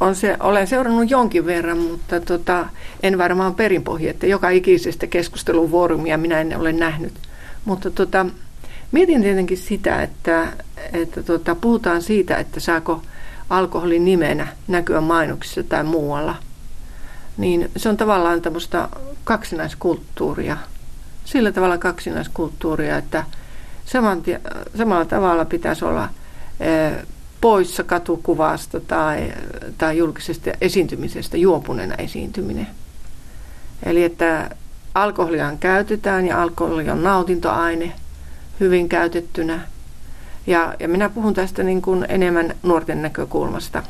on se, olen seurannut jonkin verran, mutta tota, en varmaan perinpohja, että joka ikisestä keskusteluvoorumia minä en ole nähnyt. Mutta tota, mietin tietenkin sitä, että, että tota, puhutaan siitä, että saako alkoholin nimenä näkyä mainoksissa tai muualla. Niin se on tavallaan tämmöistä kaksinaiskulttuuria. Sillä tavalla kaksinaiskulttuuria, että samalla tavalla pitäisi olla poissa katukuvasta tai, tai julkisesta esiintymisestä juopuneena esiintyminen. Eli että alkoholia käytetään ja alkoholi on nautintoaine hyvin käytettynä. Ja, ja minä puhun tästä niin kuin enemmän nuorten näkökulmasta.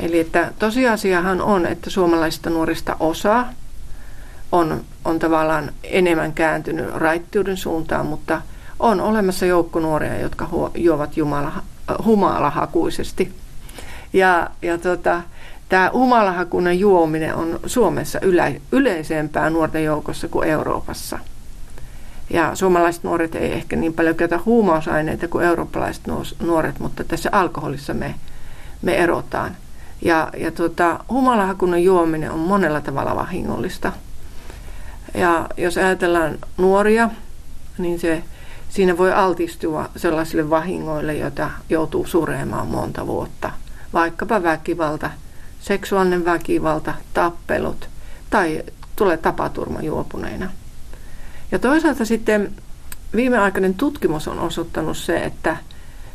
Eli että tosiasiahan on, että suomalaisista nuorista osa on, on tavallaan enemmän kääntynyt raittiuden suuntaan, mutta on olemassa joukko nuoria, jotka juovat jumala, humalahakuisesti. Ja, ja tota, tämä humalahakuinen juominen on Suomessa yle, yleisempää nuorten joukossa kuin Euroopassa. Ja suomalaiset nuoret ei ehkä niin paljon käytä huumausaineita kuin eurooppalaiset nuoret, mutta tässä alkoholissa me, me erotaan. Ja, ja tota, humalahakuinen juominen on monella tavalla vahingollista. Ja jos ajatellaan nuoria, niin se siinä voi altistua sellaisille vahingoille, joita joutuu suremaan monta vuotta. Vaikkapa väkivalta, seksuaalinen väkivalta, tappelut tai tulee tapaturma juopuneina. Ja toisaalta sitten viimeaikainen tutkimus on osoittanut se, että,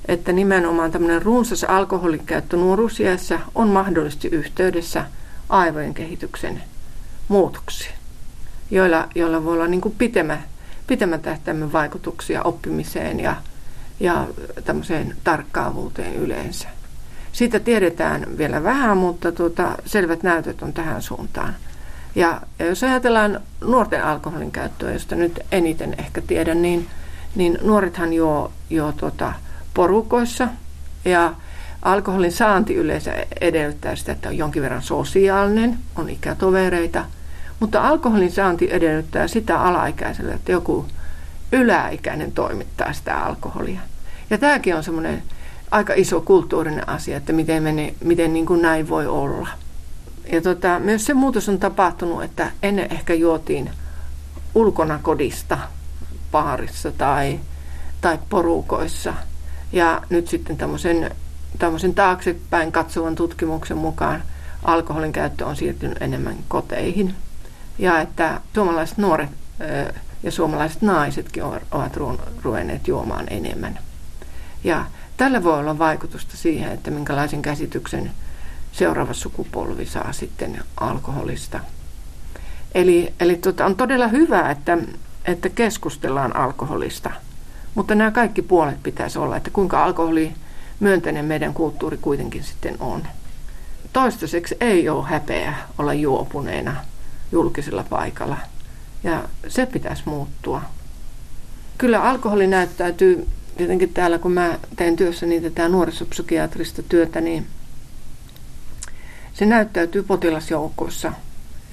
että nimenomaan tämmöinen runsas alkoholikäyttö nuoruusiässä on mahdollisesti yhteydessä aivojen kehityksen muutoksiin, joilla, joilla voi olla niin pitemmä pitemmän tähtäimen vaikutuksia oppimiseen ja, ja tämmöiseen tarkkaavuuteen yleensä. Siitä tiedetään vielä vähän, mutta tuota, selvät näytöt on tähän suuntaan. Ja, ja jos ajatellaan nuorten alkoholin käyttöä, josta nyt eniten ehkä tiedän, niin, niin nuorethan juo, juo tuota, porukoissa ja alkoholin saanti yleensä edellyttää sitä, että on jonkin verran sosiaalinen, on ikätovereita – mutta alkoholin saanti edellyttää sitä alaikäiselle, että joku yläikäinen toimittaa sitä alkoholia. Ja tämäkin on semmoinen aika iso kulttuurinen asia, että miten, mene, miten niin kuin näin voi olla. Ja tota, myös se muutos on tapahtunut, että ennen ehkä juotiin ulkona kodista paarissa tai, tai porukoissa. Ja nyt sitten tämmöisen, tämmöisen taaksepäin katsovan tutkimuksen mukaan alkoholin käyttö on siirtynyt enemmän koteihin – ja että suomalaiset nuoret ja suomalaiset naisetkin ovat ruvenneet juomaan enemmän. Ja tällä voi olla vaikutusta siihen, että minkälaisen käsityksen seuraava sukupolvi saa sitten alkoholista. Eli, eli tota, on todella hyvä, että, että keskustellaan alkoholista, mutta nämä kaikki puolet pitäisi olla, että kuinka alkoholi myönteinen meidän kulttuuri kuitenkin sitten on. Toistaiseksi ei ole häpeä olla juopuneena julkisella paikalla. Ja se pitäisi muuttua. Kyllä alkoholi näyttäytyy, jotenkin täällä kun mä teen työssäni tätä nuorisopsykiatrista työtä, niin se näyttäytyy potilasjoukoissa.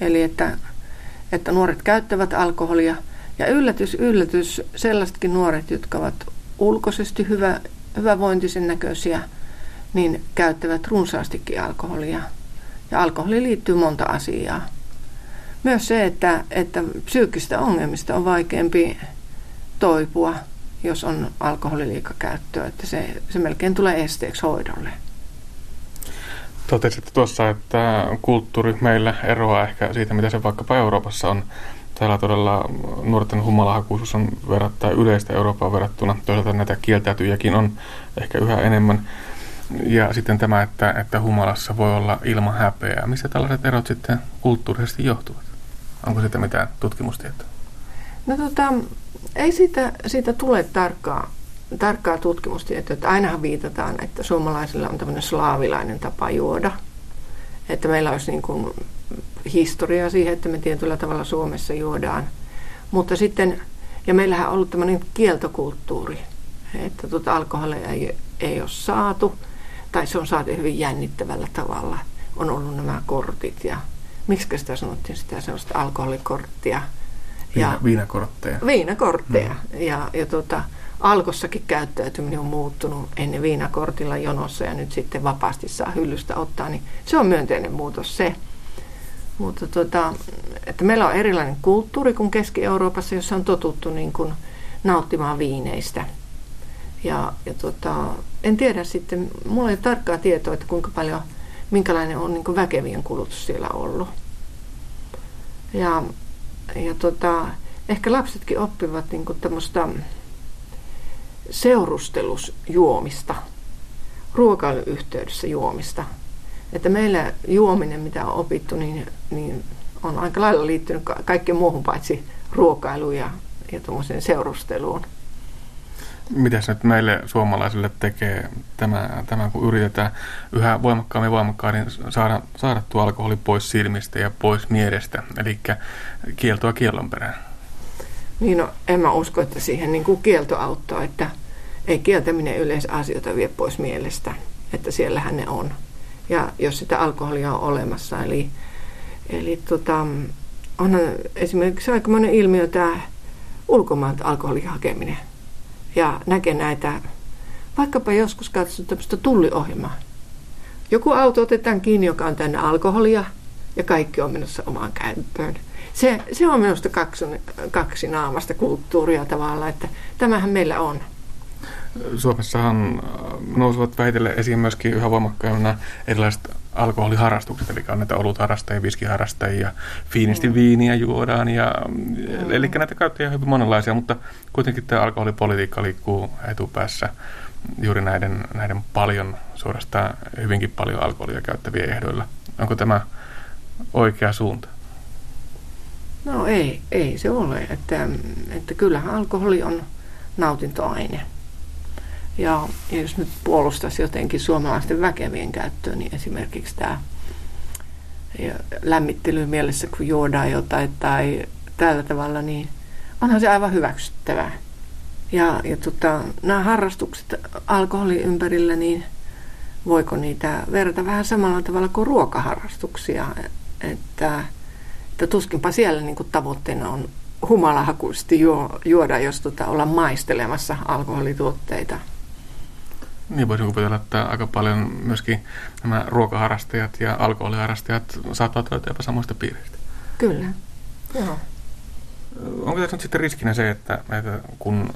Eli että, että nuoret käyttävät alkoholia. Ja yllätys, yllätys, sellaisetkin nuoret, jotka ovat ulkoisesti hyvä, hyvävointisen näköisiä, niin käyttävät runsaastikin alkoholia. Ja alkoholi liittyy monta asiaa myös se, että, että psyykkistä ongelmista on vaikeampi toipua, jos on alkoholiliikakäyttöä, että se, se melkein tulee esteeksi hoidolle. Totesit tuossa, että kulttuuri meillä eroaa ehkä siitä, mitä se vaikkapa Euroopassa on. Täällä todella nuorten humalahakuisuus on verrattain yleistä Eurooppaan verrattuna. Toisaalta näitä kieltäytyjäkin on ehkä yhä enemmän. Ja sitten tämä, että, että humalassa voi olla ilman häpeää. Mistä tällaiset erot sitten kulttuurisesti johtuvat? Onko siitä mitään tutkimustietoa? No tota, ei siitä, siitä tule tarkkaa, tarkkaa tutkimustietoa. Että ainahan viitataan, että suomalaisilla on tämmöinen slaavilainen tapa juoda. Että meillä olisi niin kuin historiaa siihen, että me tietyllä tavalla Suomessa juodaan. Mutta sitten, ja meillähän on ollut tämmöinen kieltokulttuuri, että tuota alkoholia ei, ei ole saatu, tai se on saatu hyvin jännittävällä tavalla. On ollut nämä kortit ja miksi sitä sanottiin sitä sellaista alkoholikorttia. Ja, viinakortteja. Viinakortteja. Mm. Ja, ja tota, alkossakin käyttäytyminen on muuttunut ennen viinakortilla jonossa ja nyt sitten vapaasti saa hyllystä ottaa, niin se on myönteinen muutos se. Mutta tota, että meillä on erilainen kulttuuri kuin Keski-Euroopassa, jossa on totuttu niin kuin nauttimaan viineistä. Ja, ja tota, en tiedä sitten, mulla ei ole tarkkaa tietoa, että kuinka paljon, minkälainen on niin väkevien kulutus siellä ollut. Ja, ja tota, ehkä lapsetkin oppivat niin tämmöistä seurustelusjuomista, ruokailuyhteydessä juomista. Että meillä juominen, mitä on opittu, niin, niin on aika lailla liittynyt kaikkeen muuhun paitsi ruokailuun ja, ja seurusteluun. Mitä nyt meille suomalaisille tekee tämä, tämä, kun yritetään yhä voimakkaammin voimakkaammin saada, saada tuo alkoholi pois silmistä ja pois mielestä, eli kieltoa kiellon perään? Niin no, en mä usko, että siihen niin kuin kielto auttaa, että ei kieltäminen yleensä asioita vie pois mielestä, että siellähän ne on. Ja jos sitä alkoholia on olemassa, eli, eli tota, on esimerkiksi aikamoinen ilmiö tämä ulkomailta alkoholin hakeminen. Ja näkee näitä, vaikkapa joskus katsottu tämmöistä tulliohjelmaa. Joku auto otetaan kiinni, joka on tänne alkoholia, ja kaikki on menossa omaan käyttöön se, se on minusta kaksi, kaksi naamasta kulttuuria tavalla, että tämähän meillä on. Suomessahan nousevat väitelle esiin myöskin yhä voimakkaammin nämä erilaiset alkoholiharrastukset, eli on näitä olutharrastajia, viskiharrastajia, fiinisti mm. viiniä juodaan, ja, mm. eli näitä käyttäjiä on hyvin monenlaisia, mutta kuitenkin tämä alkoholipolitiikka liikkuu etupäässä juuri näiden, näiden paljon, suorastaan hyvinkin paljon alkoholia käyttävien ehdoilla. Onko tämä oikea suunta? No ei, ei se ole. Että, että kyllähän alkoholi on nautintoaine. Ja jos nyt puolustaisi jotenkin suomalaisten väkevien käyttöön, niin esimerkiksi tämä lämmittely mielessä, kun juodaan jotain tai tällä tavalla, niin onhan se aivan hyväksyttävää. Ja, ja tota, nämä harrastukset alkoholin ympärillä, niin voiko niitä verrata vähän samalla tavalla kuin ruokaharrastuksia, että että tuskinpa siellä niin kuin tavoitteena on humalahakuisesti juo, juoda, jos tota, olla maistelemassa alkoholituotteita. Niin voisin kuvitella, että aika paljon myöskin nämä ruokaharrastajat ja alkoholiharrastajat saattavat löytää jopa samoista piiristä. Kyllä, joo. Onko tässä nyt sitten riskinä se, että, että kun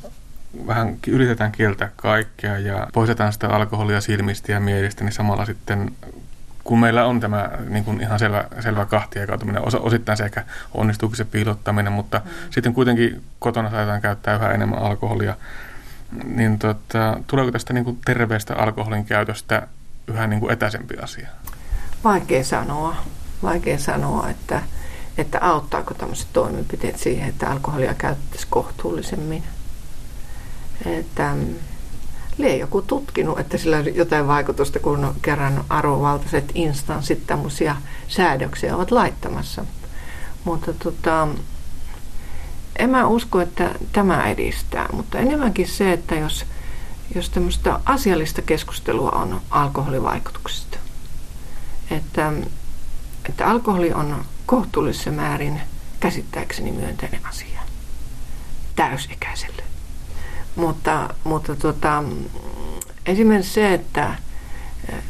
vähän yritetään kieltää kaikkea ja poistetaan sitä alkoholia silmistä ja mielistä, niin samalla sitten kun meillä on tämä niin kuin ihan selvä, selvä kahtiakautuminen, osa, osittain se ehkä onnistuu se piilottaminen, mutta mm. sitten kuitenkin kotona saadaan käyttää yhä enemmän alkoholia, niin tota, tuleeko tästä niin kuin terveestä alkoholin käytöstä yhä niin kuin etäisempi asia? Vaikea sanoa. Vaikea sanoa, että, että auttaako tämmöiset toimenpiteet siihen, että alkoholia käyttäisiin kohtuullisemmin. Että, lie joku tutkinut, että sillä on jotain vaikutusta, kun kerran arvovaltaiset instanssit tämmöisiä säädöksiä ovat laittamassa. Mutta tota, en mä usko, että tämä edistää, mutta enemmänkin se, että jos, jos tämmöistä asiallista keskustelua on alkoholivaikutuksista. Että, että alkoholi on kohtuullisessa määrin käsittääkseni myönteinen asia täysikäiselle. Mutta, mutta tota, esimerkiksi se, että eh,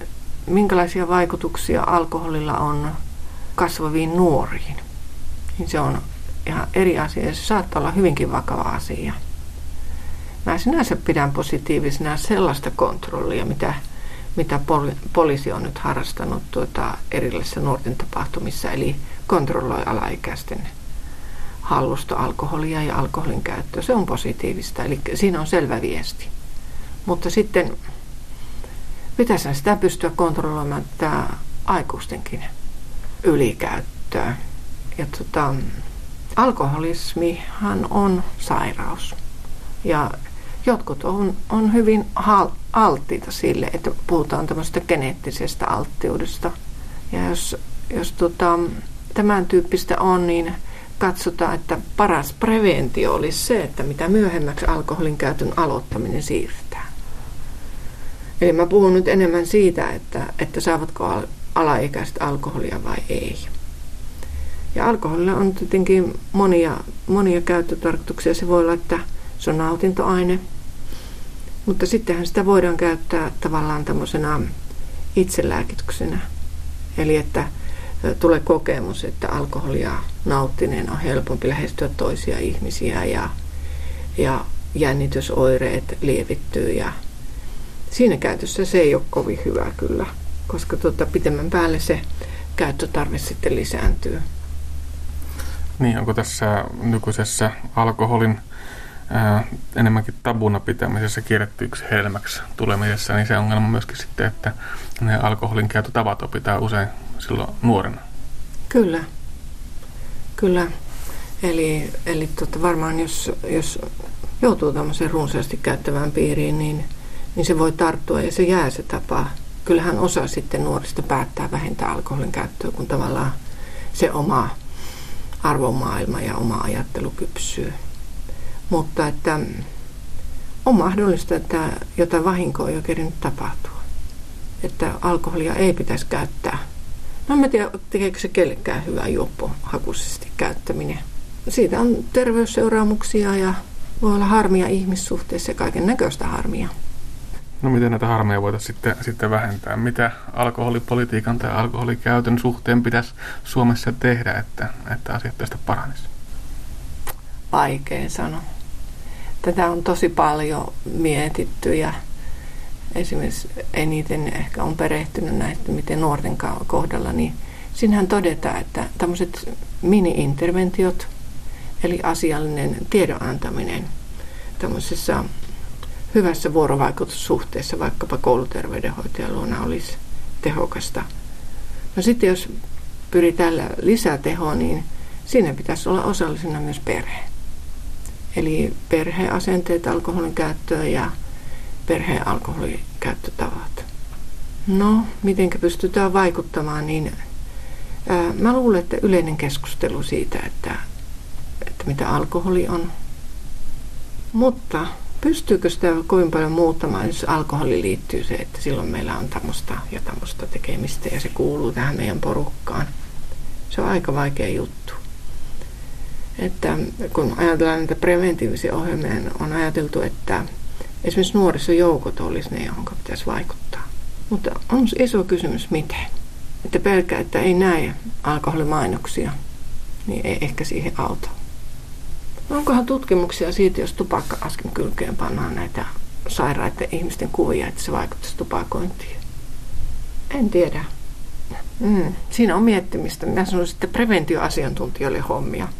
minkälaisia vaikutuksia alkoholilla on kasvaviin nuoriin, niin se on ihan eri asia ja se saattaa olla hyvinkin vakava asia. Mä sinänsä pidän positiivisena sellaista kontrollia, mitä, mitä poli, poliisi on nyt harrastanut tuota erilaisissa nuorten tapahtumissa, eli kontrolloi alaikäisten hallusta alkoholia ja alkoholin käyttöä. Se on positiivista, eli siinä on selvä viesti. Mutta sitten pitäisi sitä pystyä kontrolloimaan tämä aikuistenkin ylikäyttöä. Ja tota, alkoholismihan on sairaus. Ja jotkut on, on hyvin alttiita sille, että puhutaan tämmöistä geneettisestä alttiudesta. Ja jos, jos tota, tämän tyyppistä on, niin katsotaan, että paras preventio olisi se, että mitä myöhemmäksi alkoholin käytön aloittaminen siirretään. Eli mä puhun nyt enemmän siitä, että, että saavatko alaikäiset alkoholia vai ei. Ja alkoholilla on tietenkin monia, monia käyttötarkoituksia. Se voi olla, että se on nautintoaine. Mutta sittenhän sitä voidaan käyttää tavallaan tämmöisenä itselääkityksenä. Eli että tulee kokemus, että alkoholia nauttineen on helpompi lähestyä toisia ihmisiä ja, ja jännitysoireet lievittyy ja siinä käytössä se ei ole kovin hyvä kyllä, koska tuota, pitemmän päälle se käyttötarve sitten lisääntyy. Niin, onko tässä nykyisessä alkoholin ää, enemmänkin tabuna pitämisessä kierrettyiksi helmäksi tulemisessa, niin se ongelma myöskin sitten, että ne alkoholin käyttötavat opitaan usein silloin nuorena. Kyllä, kyllä. Eli, eli tota varmaan jos, jos joutuu tämmöiseen runsaasti käyttävään piiriin, niin, niin se voi tarttua ja se jää se tapa. Kyllähän osa sitten nuorista päättää vähentää alkoholin käyttöä, kun tavallaan se oma arvomaailma ja oma ajattelu kypsyy. Mutta että on mahdollista, että jotain vahinkoa on jo kerinyt tapahtua. Että alkoholia ei pitäisi käyttää. No en tiedä, tekeekö se kellekään hyvää juoppohakuisesti käyttäminen. Siitä on terveysseuraamuksia ja voi olla harmia ihmissuhteissa ja kaiken näköistä harmia. No miten näitä harmeja voitaisiin sitten, sitten vähentää? Mitä alkoholipolitiikan tai alkoholikäytön suhteen pitäisi Suomessa tehdä, että, että asiat tästä paranisi? Vaikea sanoa. Tätä on tosi paljon mietitty ja esimerkiksi eniten ehkä on perehtynyt näistä, miten nuorten kohdalla, niin siinähän todetaan, että tämmöiset mini-interventiot, eli asiallinen tiedon antaminen tämmöisessä hyvässä vuorovaikutussuhteessa vaikkapa kouluterveydenhoitajan luona olisi tehokasta. No sitten jos pyritään lisätehoon, niin siinä pitäisi olla osallisena myös perhe. Eli perheasenteet alkoholin käyttöön ja perheen alkoholikäyttötavat. No, miten pystytään vaikuttamaan, niin ää, mä luulen, että yleinen keskustelu siitä, että, että mitä alkoholi on. Mutta pystyykö sitä kovin paljon muuttamaan, jos alkoholi liittyy se, että silloin meillä on tämmöistä ja tämmöistä tekemistä ja se kuuluu tähän meidän porukkaan. Se on aika vaikea juttu. Että kun ajatellaan näitä preventiivisia ohjelmia, niin on ajateltu, että esimerkiksi nuorisojoukot olisi ne, johon pitäisi vaikuttaa. Mutta on iso kysymys, miten. Että pelkää, että ei näe alkoholimainoksia, niin ei ehkä siihen auta. Onkohan tutkimuksia siitä, jos tupakka-askin kylkeen pannaan näitä sairaiden ihmisten kuvia, että se vaikuttaisi tupakointiin? En tiedä. Mm, siinä on miettimistä. Minä sanoisin, että preventioasiantuntijoille hommia.